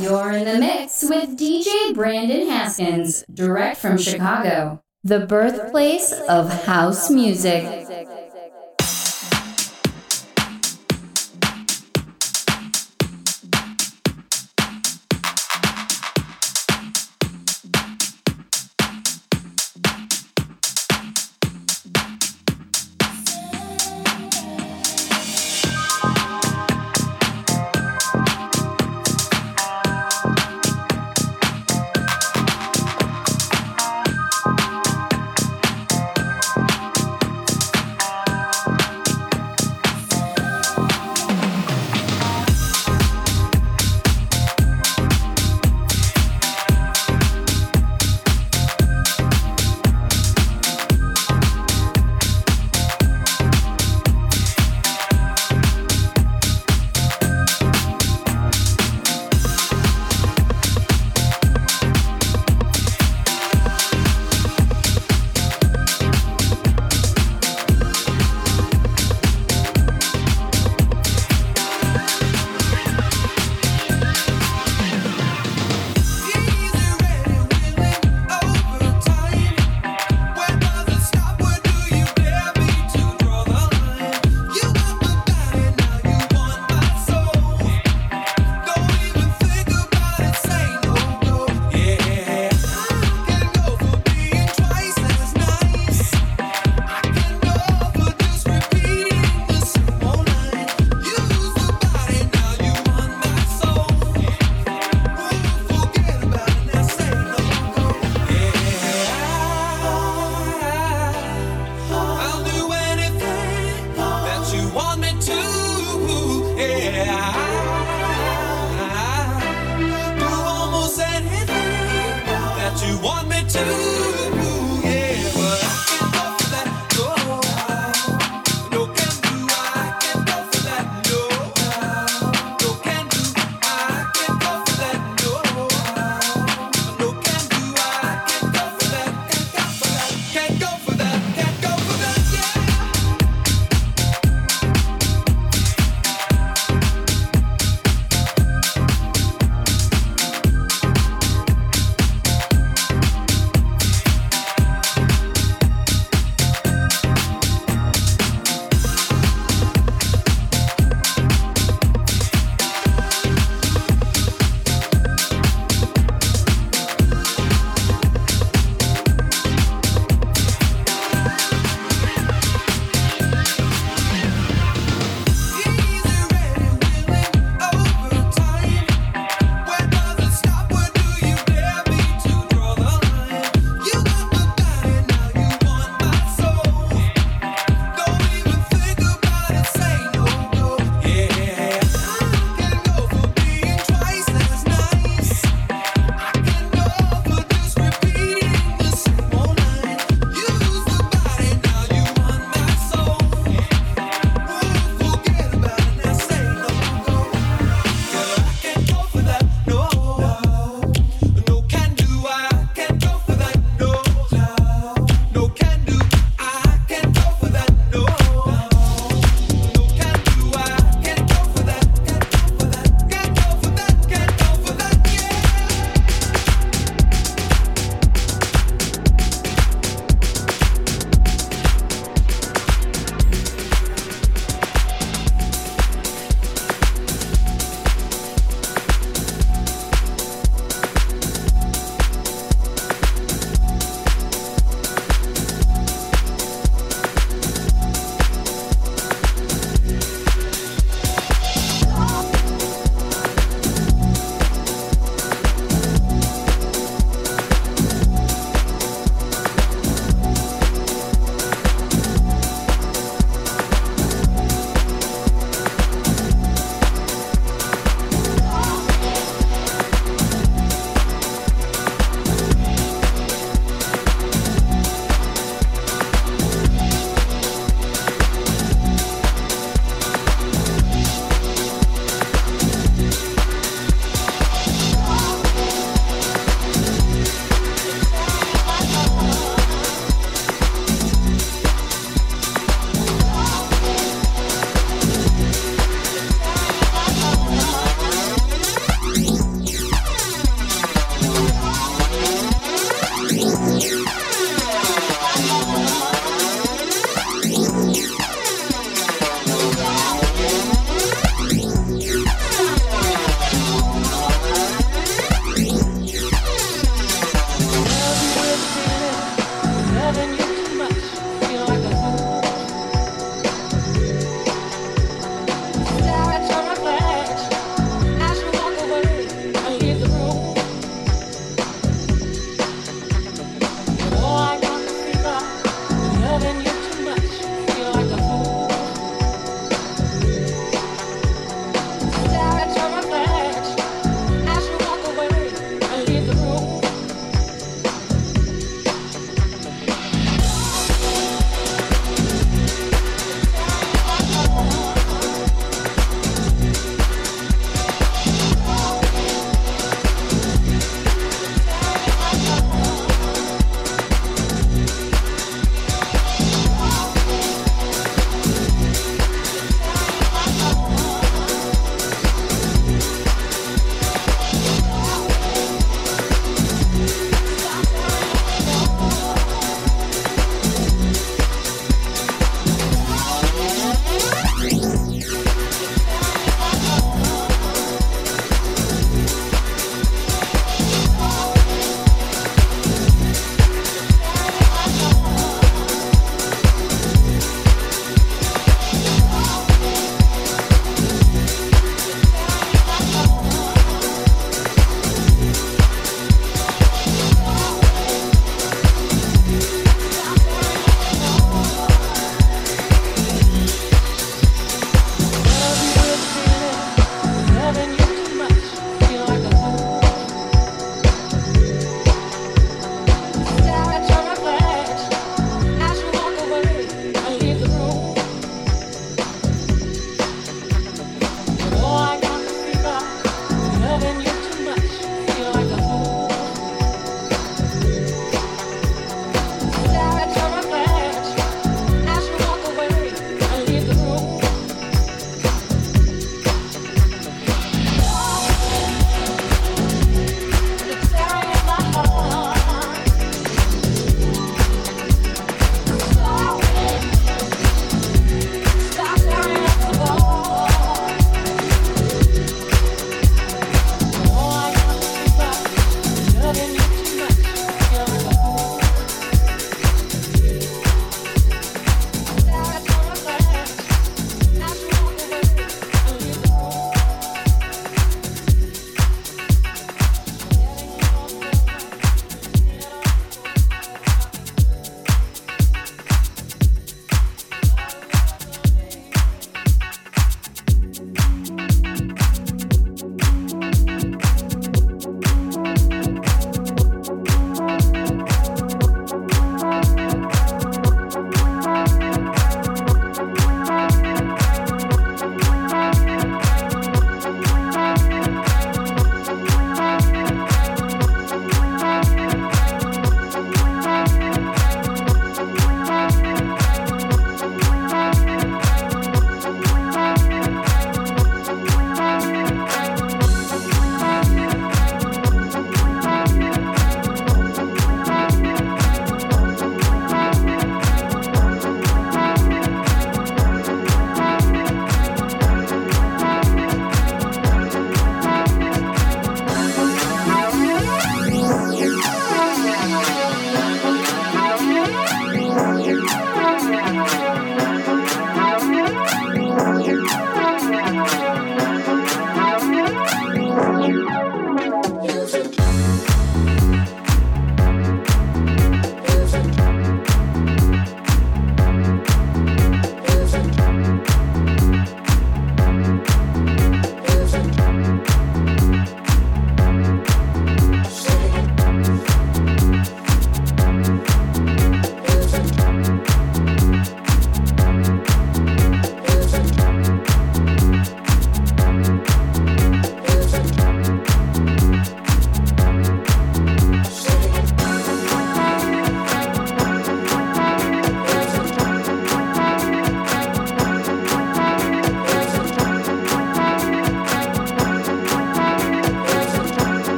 You're in the mix with DJ Brandon Haskins, direct from Chicago, the birthplace of house music.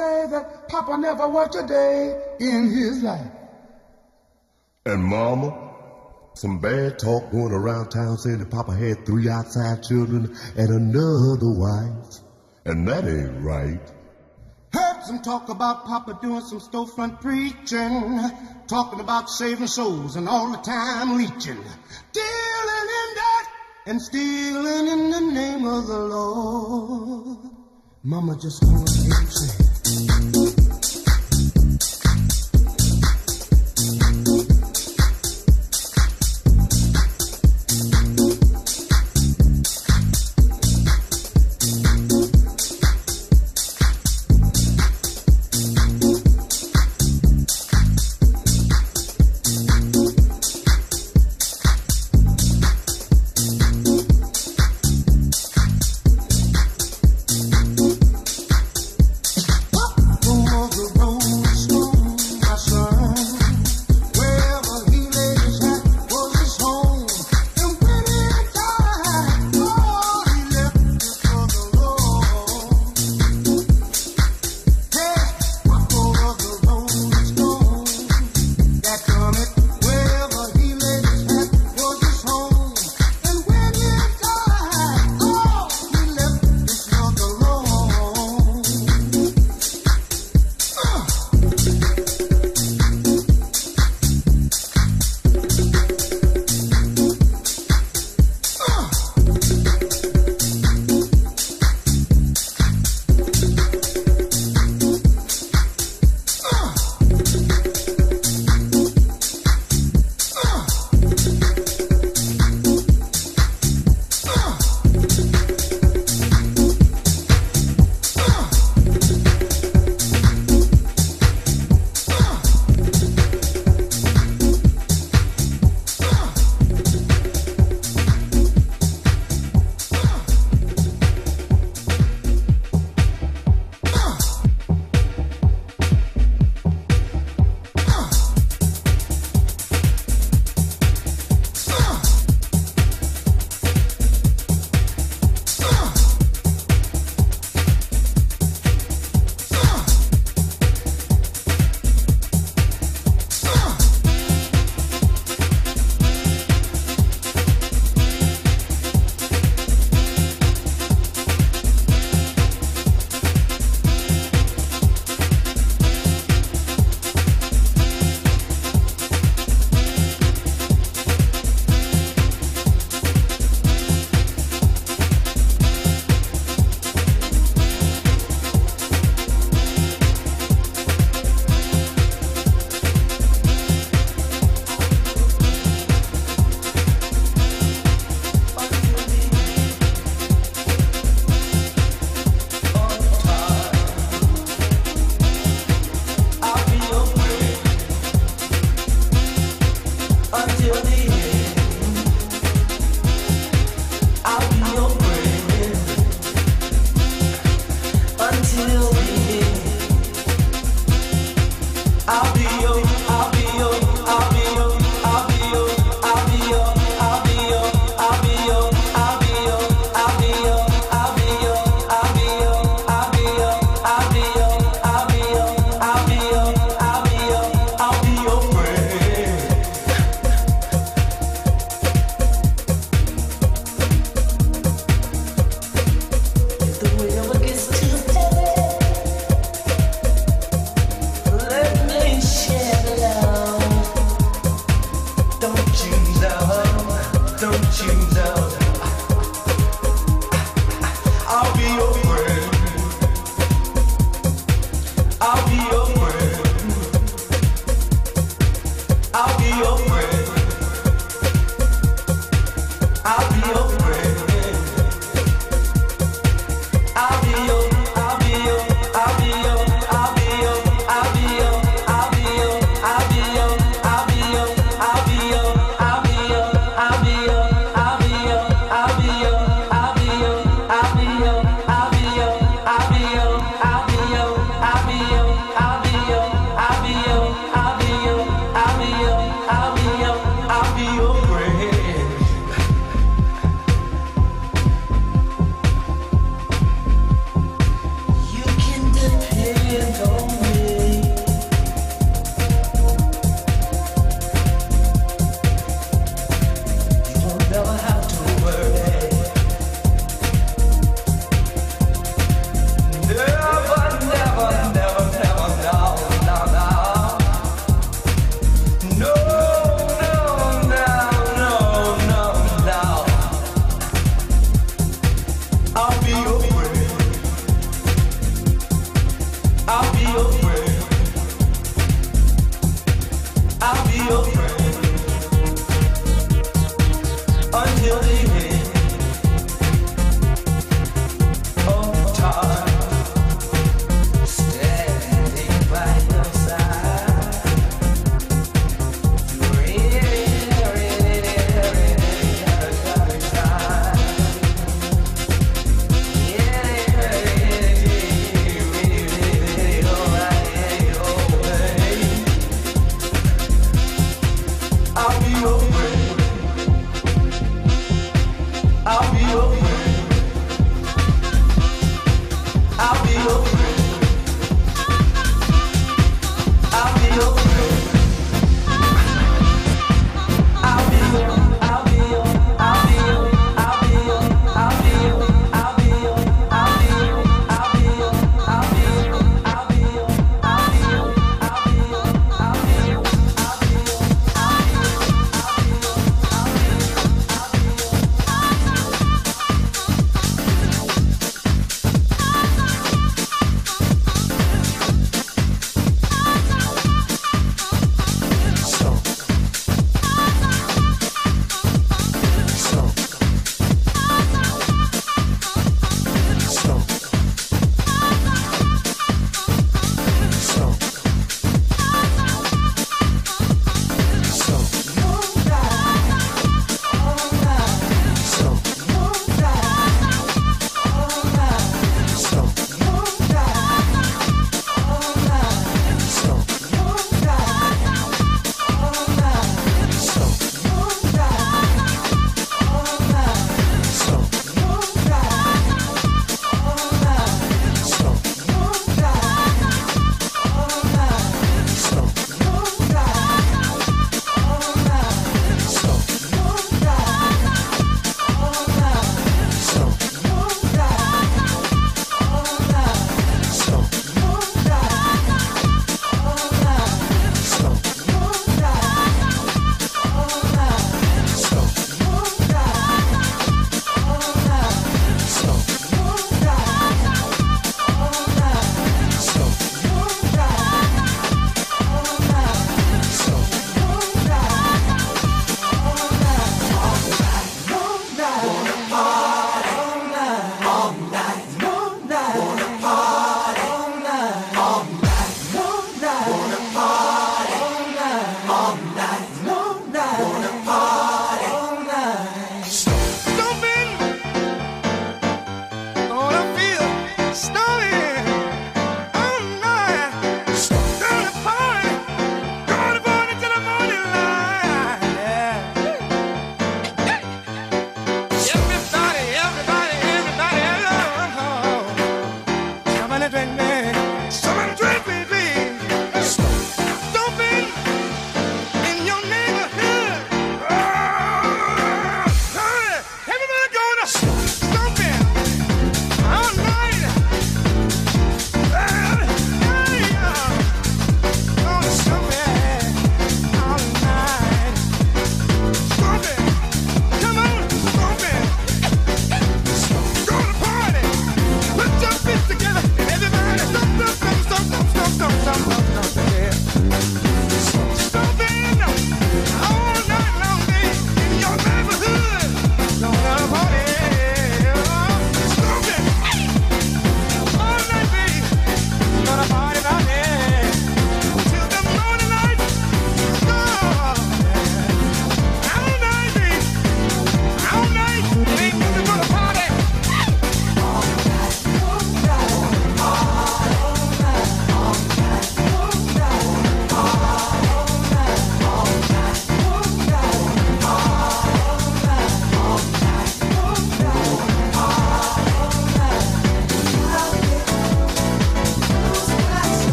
say that Papa never worked a day in his life. And Mama? Some bad talk going around town saying that Papa had three outside children and another wife. And that ain't right. Heard some talk about Papa doing some storefront preaching, talking about saving souls and all the time leeching, dealing in that and stealing in the name of the Lord. Mama just going to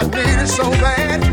I need it so bad.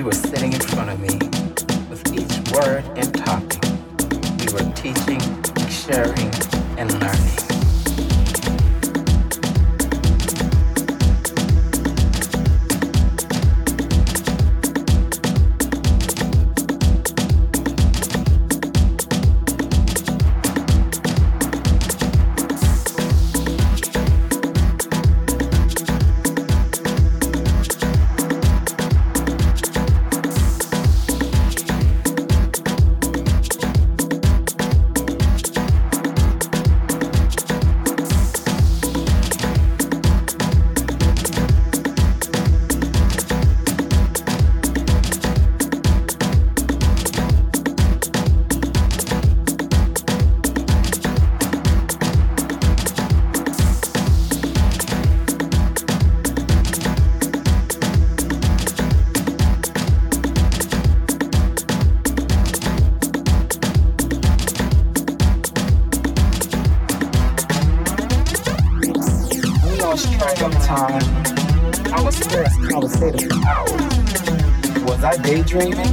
you were sitting in front of me with each word and topic. We were teaching, sharing, and learning. dreaming.